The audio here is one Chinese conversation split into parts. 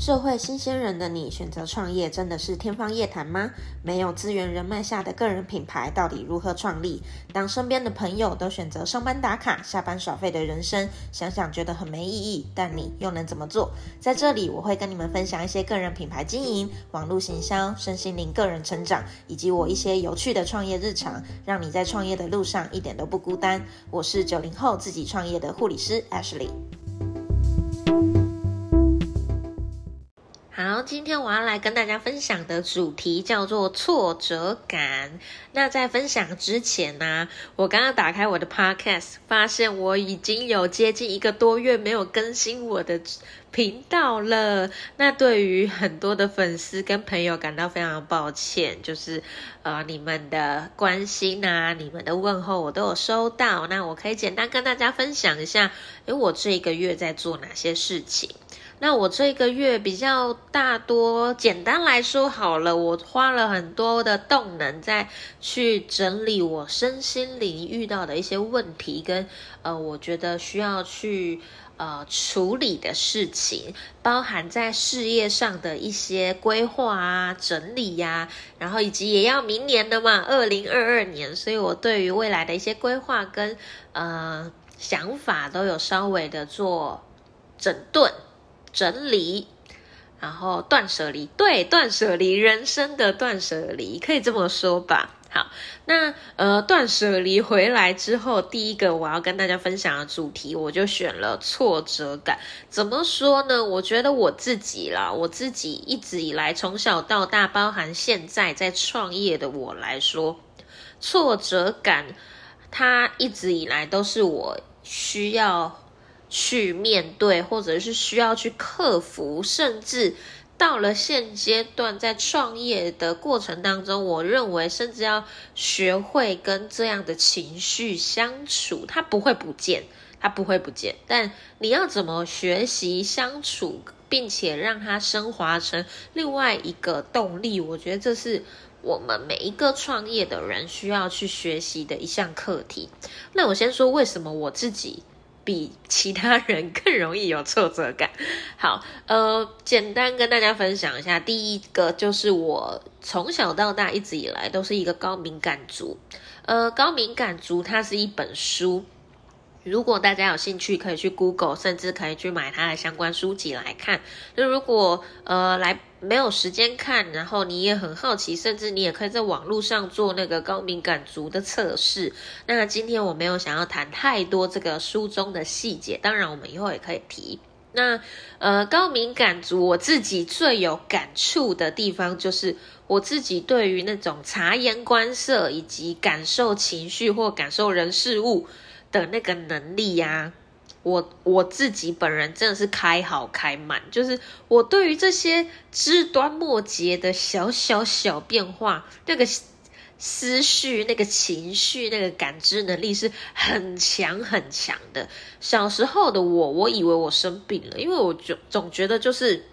社会新鲜人的你选择创业真的是天方夜谭吗？没有资源人脉下的个人品牌到底如何创立？当身边的朋友都选择上班打卡、下班耍废的人生，想想觉得很没意义，但你又能怎么做？在这里我会跟你们分享一些个人品牌经营、网络行销、身心灵个人成长，以及我一些有趣的创业日常，让你在创业的路上一点都不孤单。我是九零后自己创业的护理师 Ashley。好，今天我要来跟大家分享的主题叫做挫折感。那在分享之前呢，我刚刚打开我的 Podcast，发现我已经有接近一个多月没有更新我的频道了。那对于很多的粉丝跟朋友感到非常抱歉，就是呃你们的关心啊，你们的问候我都有收到。那我可以简单跟大家分享一下，诶，我这一个月在做哪些事情。那我这个月比较大多，简单来说好了，我花了很多的动能在去整理我身心灵遇到的一些问题，跟呃，我觉得需要去呃处理的事情，包含在事业上的一些规划啊、整理呀，然后以及也要明年的嘛，二零二二年，所以我对于未来的一些规划跟呃想法都有稍微的做整顿。整理，然后断舍离，对，断舍离，人生的断舍离，可以这么说吧。好，那呃，断舍离回来之后，第一个我要跟大家分享的主题，我就选了挫折感。怎么说呢？我觉得我自己啦，我自己一直以来从小到大，包含现在在创业的我来说，挫折感，它一直以来都是我需要。去面对，或者是需要去克服，甚至到了现阶段，在创业的过程当中，我认为甚至要学会跟这样的情绪相处，它不会不见，它不会不见，但你要怎么学习相处，并且让它升华成另外一个动力，我觉得这是我们每一个创业的人需要去学习的一项课题。那我先说为什么我自己。比其他人更容易有挫折感。好，呃，简单跟大家分享一下，第一个就是我从小到大一直以来都是一个高敏感族。呃，高敏感族它是一本书。如果大家有兴趣，可以去 Google，甚至可以去买它的相关书籍来看。那如果呃来没有时间看，然后你也很好奇，甚至你也可以在网络上做那个高敏感族的测试。那今天我没有想要谈太多这个书中的细节，当然我们以后也可以提。那呃高敏感族我自己最有感触的地方，就是我自己对于那种察言观色以及感受情绪或感受人事物。的那个能力呀，我我自己本人真的是开好开满，就是我对于这些枝端末节的小小小变化，那个思绪、那个情绪、那个感知能力是很强很强的。小时候的我，我以为我生病了，因为我总总觉得就是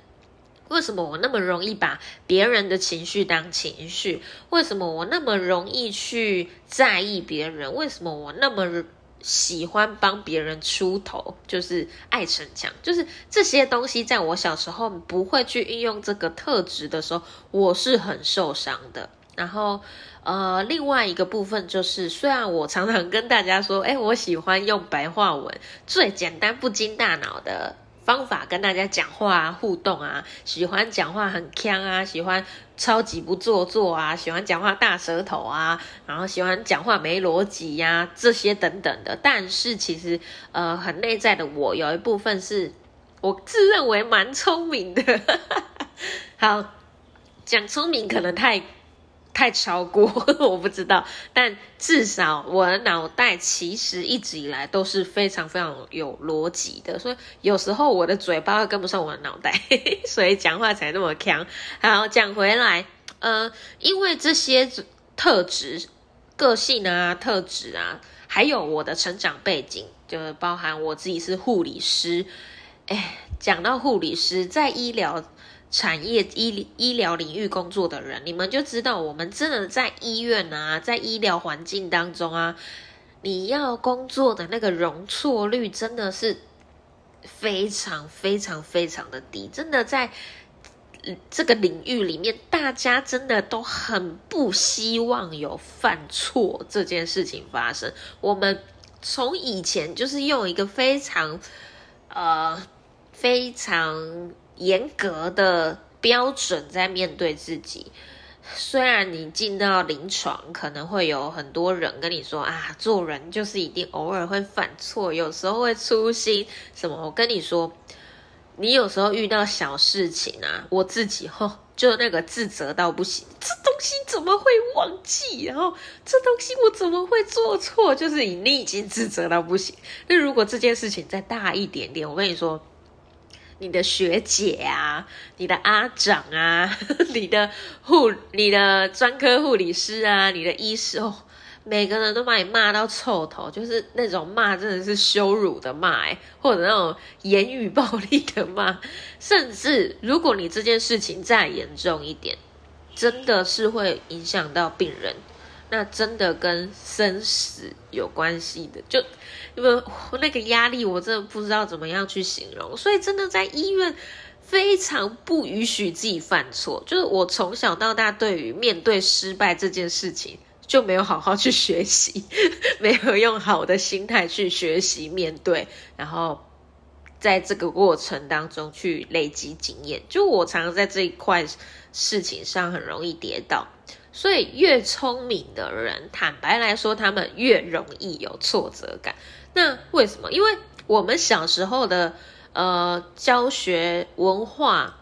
为什么我那么容易把别人的情绪当情绪？为什么我那么容易去在意别人？为什么我那么？喜欢帮别人出头，就是爱逞强，就是这些东西，在我小时候不会去运用这个特质的时候，我是很受伤的。然后，呃，另外一个部分就是，虽然我常常跟大家说，哎，我喜欢用白话文，最简单不经大脑的。方法跟大家讲话啊，互动啊，喜欢讲话很呛啊，喜欢超级不做作啊，喜欢讲话大舌头啊，然后喜欢讲话没逻辑呀，这些等等的。但是其实，呃，很内在的我有一部分是我自认为蛮聪明的。好，讲聪明可能太。太超过 我不知道，但至少我的脑袋其实一直以来都是非常非常有逻辑的，所以有时候我的嘴巴跟不上我的脑袋，所以讲话才那么强。好，讲回来，呃，因为这些特质、个性啊、特质啊，还有我的成长背景，就包含我自己是护理师。哎，讲到护理师，在医疗。产业医医疗领域工作的人，你们就知道，我们真的在医院啊，在医疗环境当中啊，你要工作的那个容错率真的是非常非常非常的低，真的在这个领域里面，大家真的都很不希望有犯错这件事情发生。我们从以前就是用一个非常呃非常严格的标准在面对自己。虽然你进到临床，可能会有很多人跟你说啊，做人就是一定偶尔会犯错，有时候会粗心什么。我跟你说，你有时候遇到小事情啊，我自己吼就那个自责到不行，这东西怎么会忘记？然后这东西我怎么会做错？就是你已经自责到不行。那如果这件事情再大一点点，我跟你说。你的学姐啊，你的阿长啊，你的护、你的专科护理师啊，你的医师哦，每个人都把你骂到臭头，就是那种骂真的是羞辱的骂，或者那种言语暴力的骂，甚至如果你这件事情再严重一点，真的是会影响到病人。那真的跟生死有关系的，就因为那个压力，我真的不知道怎么样去形容。所以真的在医院非常不允许自己犯错。就是我从小到大对于面对失败这件事情，就没有好好去学习，没有用好的心态去学习面对，然后在这个过程当中去累积经验。就我常常在这一块事情上很容易跌倒。所以，越聪明的人，坦白来说，他们越容易有挫折感。那为什么？因为我们小时候的呃教学文化，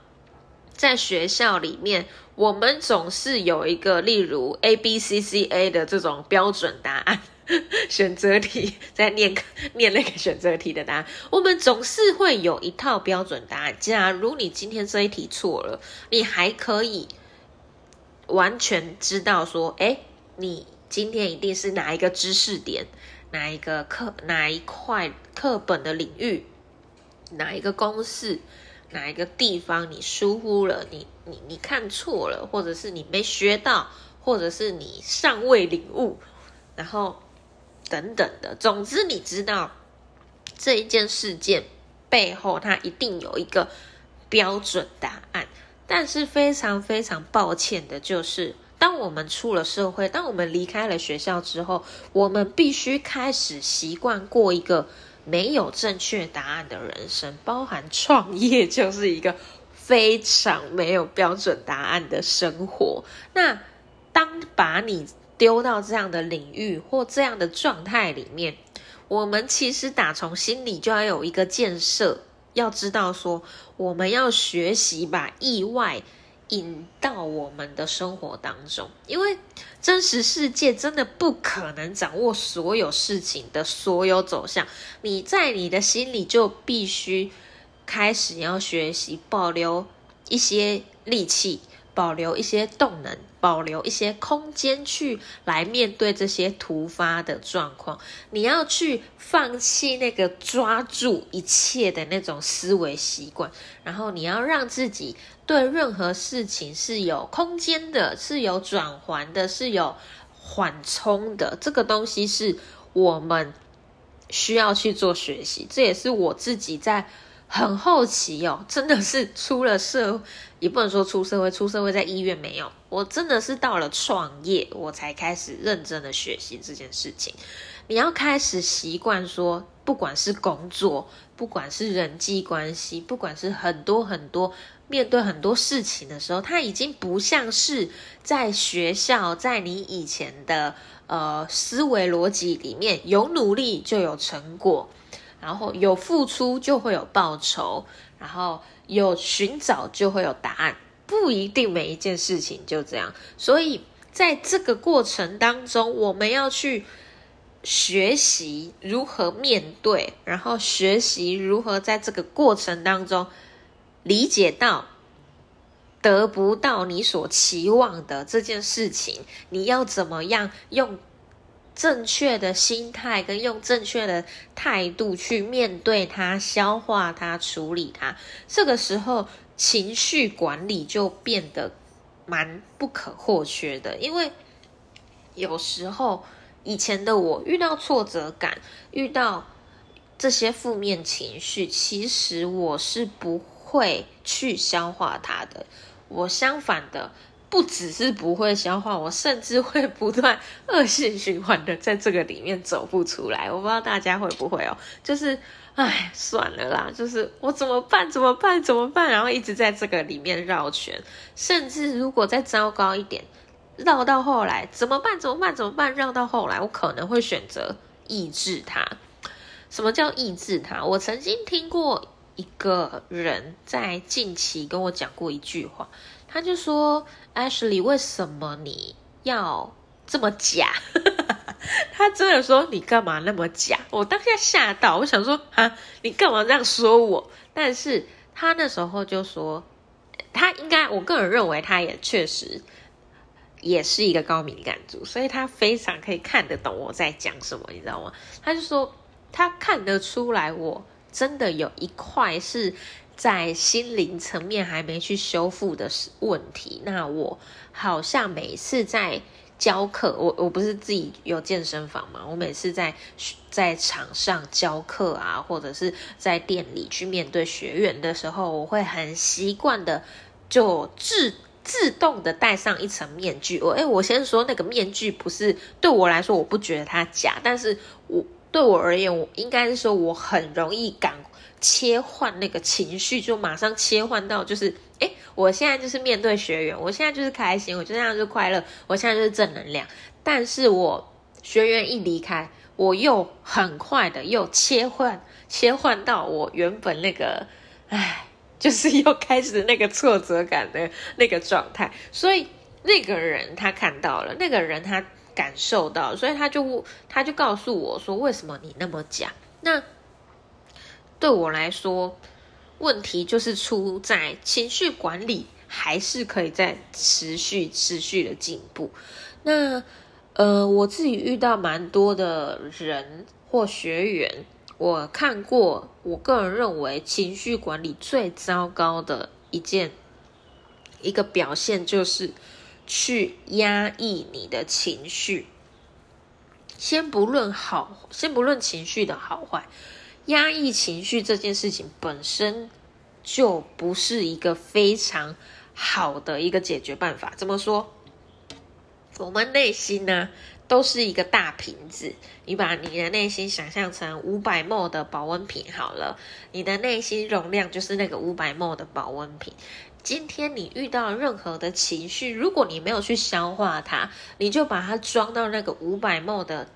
在学校里面，我们总是有一个例如 A B C C A 的这种标准答案选择题，在念念那个选择题的答案，我们总是会有一套标准答案。假如你今天这一题错了，你还可以。完全知道说，哎，你今天一定是哪一个知识点，哪一个课，哪一块课本的领域，哪一个公式，哪一个地方你疏忽了，你你你看错了，或者是你没学到，或者是你尚未领悟，然后等等的，总之你知道这一件事件背后，它一定有一个标准答案。但是非常非常抱歉的，就是当我们出了社会，当我们离开了学校之后，我们必须开始习惯过一个没有正确答案的人生，包含创业就是一个非常没有标准答案的生活。那当把你丢到这样的领域或这样的状态里面，我们其实打从心里就要有一个建设。要知道，说我们要学习把意外引到我们的生活当中，因为真实世界真的不可能掌握所有事情的所有走向。你在你的心里就必须开始要学习保留一些力气。保留一些动能，保留一些空间去来面对这些突发的状况。你要去放弃那个抓住一切的那种思维习惯，然后你要让自己对任何事情是有空间的，是有转环的，是有缓冲的。这个东西是我们需要去做学习，这也是我自己在。很好奇哦，真的是出了社，也不能说出社会，出社会在医院没有。我真的是到了创业，我才开始认真的学习这件事情。你要开始习惯说，不管是工作，不管是人际关系，不管是很多很多面对很多事情的时候，它已经不像是在学校，在你以前的呃思维逻辑里面，有努力就有成果。然后有付出就会有报酬，然后有寻找就会有答案，不一定每一件事情就这样。所以在这个过程当中，我们要去学习如何面对，然后学习如何在这个过程当中理解到得不到你所期望的这件事情，你要怎么样用。正确的心态跟用正确的态度去面对它、消化它、处理它，这个时候情绪管理就变得蛮不可或缺的。因为有时候以前的我遇到挫折感、遇到这些负面情绪，其实我是不会去消化它的。我相反的，不只是不会消化，我甚至会不断恶性循环的在这个里面走不出来。我不知道大家会不会哦，就是，唉，算了啦，就是我怎么办？怎么办？怎么办？然后一直在这个里面绕圈，甚至如果再糟糕一点，绕到后来怎么办？怎么办？怎么办？绕到后来，我可能会选择抑制它。什么叫抑制它？我曾经听过。一个人在近期跟我讲过一句话，他就说：“Ashley，为什么你要这么假？” 他真的说：“你干嘛那么假？”我当下吓到，我想说：“啊，你干嘛这样说我？”但是他那时候就说：“他应该，我个人认为他也确实也是一个高敏感族，所以他非常可以看得懂我在讲什么，你知道吗？”他就说：“他看得出来我。”真的有一块是在心灵层面还没去修复的问题。那我好像每次在教课，我我不是自己有健身房嘛？我每次在在场上教课啊，或者是在店里去面对学员的时候，我会很习惯的就自自动的戴上一层面具。我哎，我先说那个面具不是对我来说，我不觉得它假，但是我。对我而言，我应该是说我很容易感切换那个情绪，就马上切换到就是，哎，我现在就是面对学员，我现在就是开心，我就这样就快乐，我现在就是正能量。但是我学员一离开，我又很快的又切换切换到我原本那个，唉，就是又开始那个挫折感的那个状态。所以那个人他看到了，那个人他。感受到，所以他就他就告诉我说：“为什么你那么假？”那对我来说，问题就是出在情绪管理还是可以在持续持续的进步。那呃，我自己遇到蛮多的人或学员，我看过，我个人认为情绪管理最糟糕的一件一个表现就是。去压抑你的情绪，先不论好，先不论情绪的好坏，压抑情绪这件事情本身就不是一个非常好的一个解决办法。怎么说？我们内心呢，都是一个大瓶子，你把你的内心想象成五百 ml 的保温瓶好了，你的内心容量就是那个五百 ml 的保温瓶。今天你遇到任何的情绪，如果你没有去消化它，你就把它装到那个五百沫的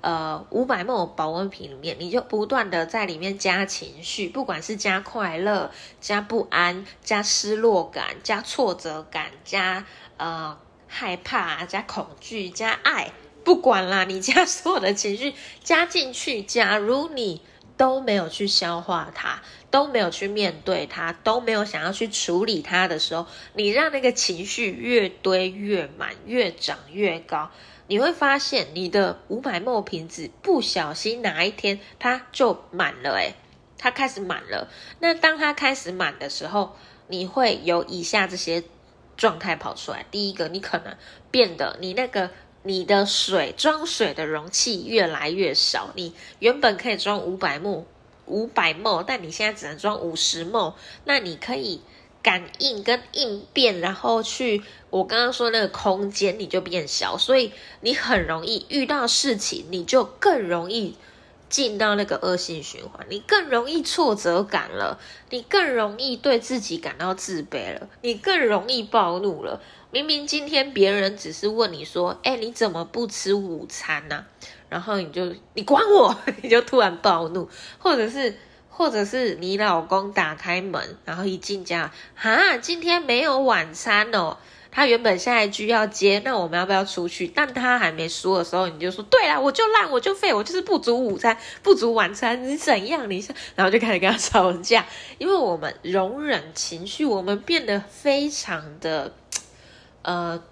呃五百沫保温瓶里面，你就不断的在里面加情绪，不管是加快乐、加不安、加失落感、加挫折感、加呃害怕、加恐惧、加爱，不管啦，你加所有的情绪加进去，假如你。都没有去消化它，都没有去面对它，都没有想要去处理它的时候，你让那个情绪越堆越满，越长越高，你会发现你的五百沫瓶子不小心哪一天它就满了，诶它开始满了。那当它开始满的时候，你会有以下这些状态跑出来。第一个，你可能变得你那个。你的水装水的容器越来越少，你原本可以装五百木，五百木，但你现在只能装五十木。那你可以感应跟应变，然后去我刚刚说那个空间你就变小，所以你很容易遇到事情，你就更容易进到那个恶性循环，你更容易挫折感了，你更容易对自己感到自卑了，你更容易暴怒了。明明今天别人只是问你说：“哎，你怎么不吃午餐呢？”然后你就你管我，你就突然暴怒，或者是或者是你老公打开门，然后一进家，哈，今天没有晚餐哦。他原本下一句要接，那我们要不要出去？但他还没说的时候，你就说：“对啦，我就烂，我就废，我就是不煮午餐，不煮晚餐，你怎样？你然后就开始跟他吵架，因为我们容忍情绪，我们变得非常的。呃，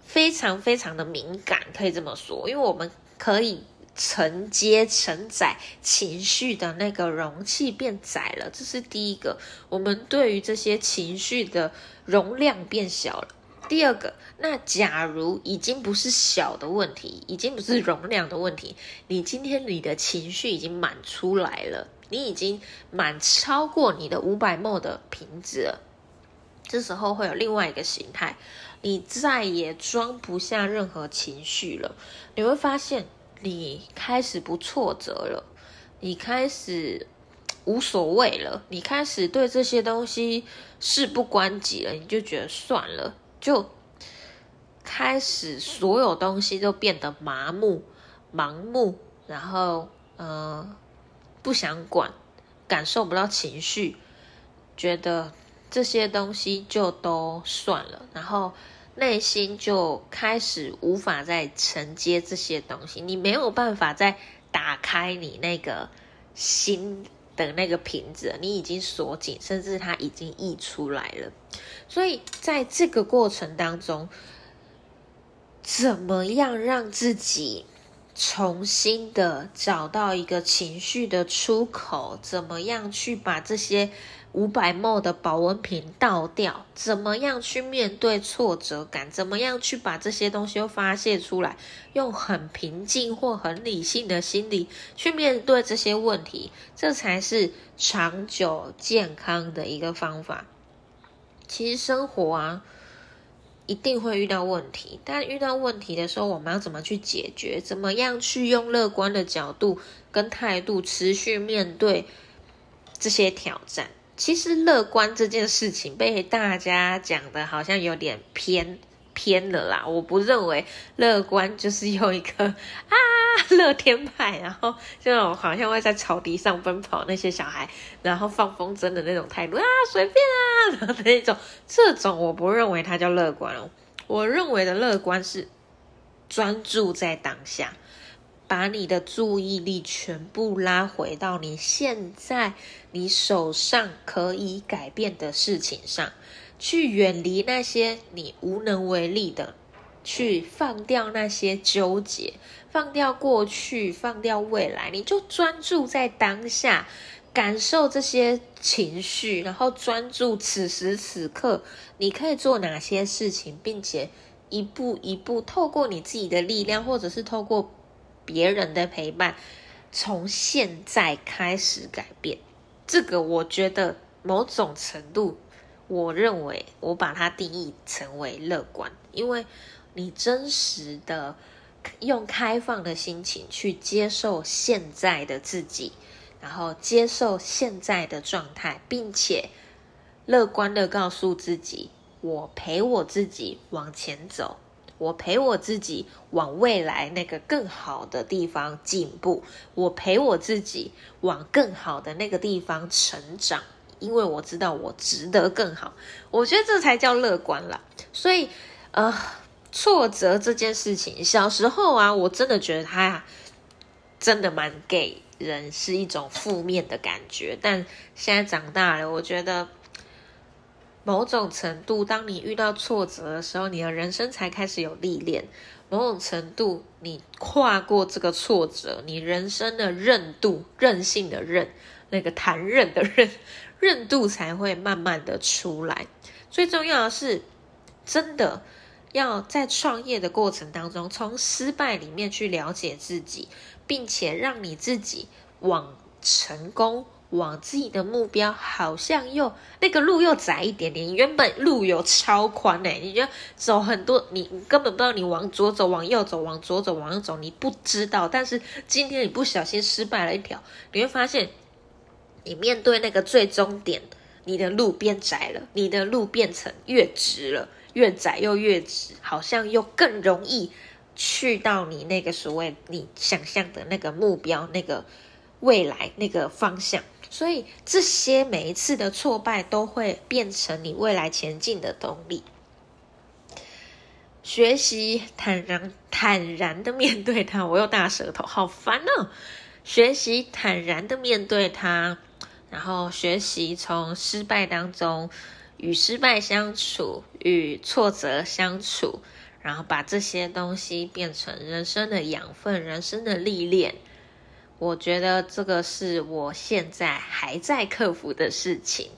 非常非常的敏感，可以这么说，因为我们可以承接承载情绪的那个容器变窄了，这是第一个。我们对于这些情绪的容量变小了。第二个，那假如已经不是小的问题，已经不是容量的问题，你今天你的情绪已经满出来了，你已经满超过你的五百沫的瓶子了，这时候会有另外一个形态，你再也装不下任何情绪了，你会发现你开始不挫折了，你开始。无所谓了，你开始对这些东西事不关己了，你就觉得算了，就开始所有东西都变得麻木、盲目，然后呃不想管，感受不到情绪，觉得这些东西就都算了，然后内心就开始无法再承接这些东西，你没有办法再打开你那个心。的那个瓶子，你已经锁紧，甚至它已经溢出来了。所以在这个过程当中，怎么样让自己重新的找到一个情绪的出口？怎么样去把这些？五百毫的保温瓶倒掉，怎么样去面对挫折感？怎么样去把这些东西都发泄出来？用很平静或很理性的心理去面对这些问题，这才是长久健康的一个方法。其实生活啊，一定会遇到问题，但遇到问题的时候，我们要怎么去解决？怎么样去用乐观的角度跟态度持续面对这些挑战？其实乐观这件事情被大家讲的好像有点偏偏了啦。我不认为乐观就是有一个啊乐天派，然后这种好像会在草地上奔跑那些小孩，然后放风筝的那种态度啊随便啊 然后那种，这种我不认为它叫乐观哦。我认为的乐观是专注在当下。把你的注意力全部拉回到你现在你手上可以改变的事情上，去远离那些你无能为力的，去放掉那些纠结，放掉过去，放掉未来，你就专注在当下，感受这些情绪，然后专注此时此刻你可以做哪些事情，并且一步一步透过你自己的力量，或者是透过。别人的陪伴，从现在开始改变，这个我觉得某种程度，我认为我把它定义成为乐观，因为你真实的用开放的心情去接受现在的自己，然后接受现在的状态，并且乐观的告诉自己，我陪我自己往前走。我陪我自己往未来那个更好的地方进步，我陪我自己往更好的那个地方成长，因为我知道我值得更好。我觉得这才叫乐观啦。所以，呃，挫折这件事情，小时候啊，我真的觉得它真的蛮给人是一种负面的感觉。但现在长大了，我觉得。某种程度，当你遇到挫折的时候，你的人生才开始有历练。某种程度，你跨过这个挫折，你人生的韧度、韧性的韧，那个弹韧的韧，韧度才会慢慢的出来。最重要的是，真的要在创业的过程当中，从失败里面去了解自己，并且让你自己往成功。往自己的目标，好像又那个路又窄一点点。原本路有超宽诶，你就走很多，你根本不知道你往左走、往右走、往左走、往右走，你不知道。但是今天你不小心失败了一条，你会发现，你面对那个最终点，你的路变窄了，你的路变成越直了，越窄又越直，好像又更容易去到你那个所谓你想象的那个目标，那个未来那个方向。所以这些每一次的挫败都会变成你未来前进的动力。学习坦然坦然的面对它，我又大舌头，好烦哦！学习坦然的面对它，然后学习从失败当中与失败相处，与挫折相处，然后把这些东西变成人生的养分，人生的历练。我觉得这个是我现在还在克服的事情。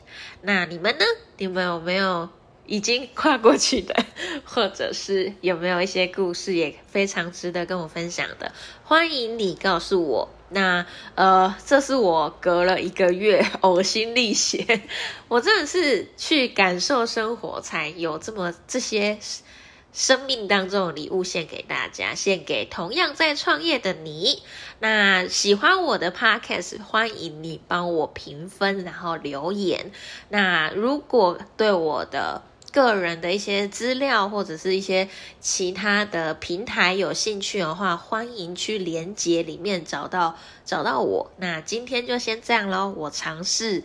那你们呢？你们有没有已经跨过去的，或者是有没有一些故事也非常值得跟我分享的，欢迎你告诉我。那呃，这是我隔了一个月呕心沥血，我真的是去感受生活，才有这么这些生命当中的礼物献给大家，献给同样在创业的你。那喜欢我的 podcast，欢迎你帮我评分，然后留言。那如果对我的个人的一些资料或者是一些其他的平台有兴趣的话，欢迎去连接里面找到找到我。那今天就先这样喽，我尝试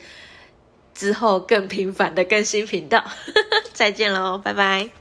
之后更频繁的更新频道，再见喽，拜拜。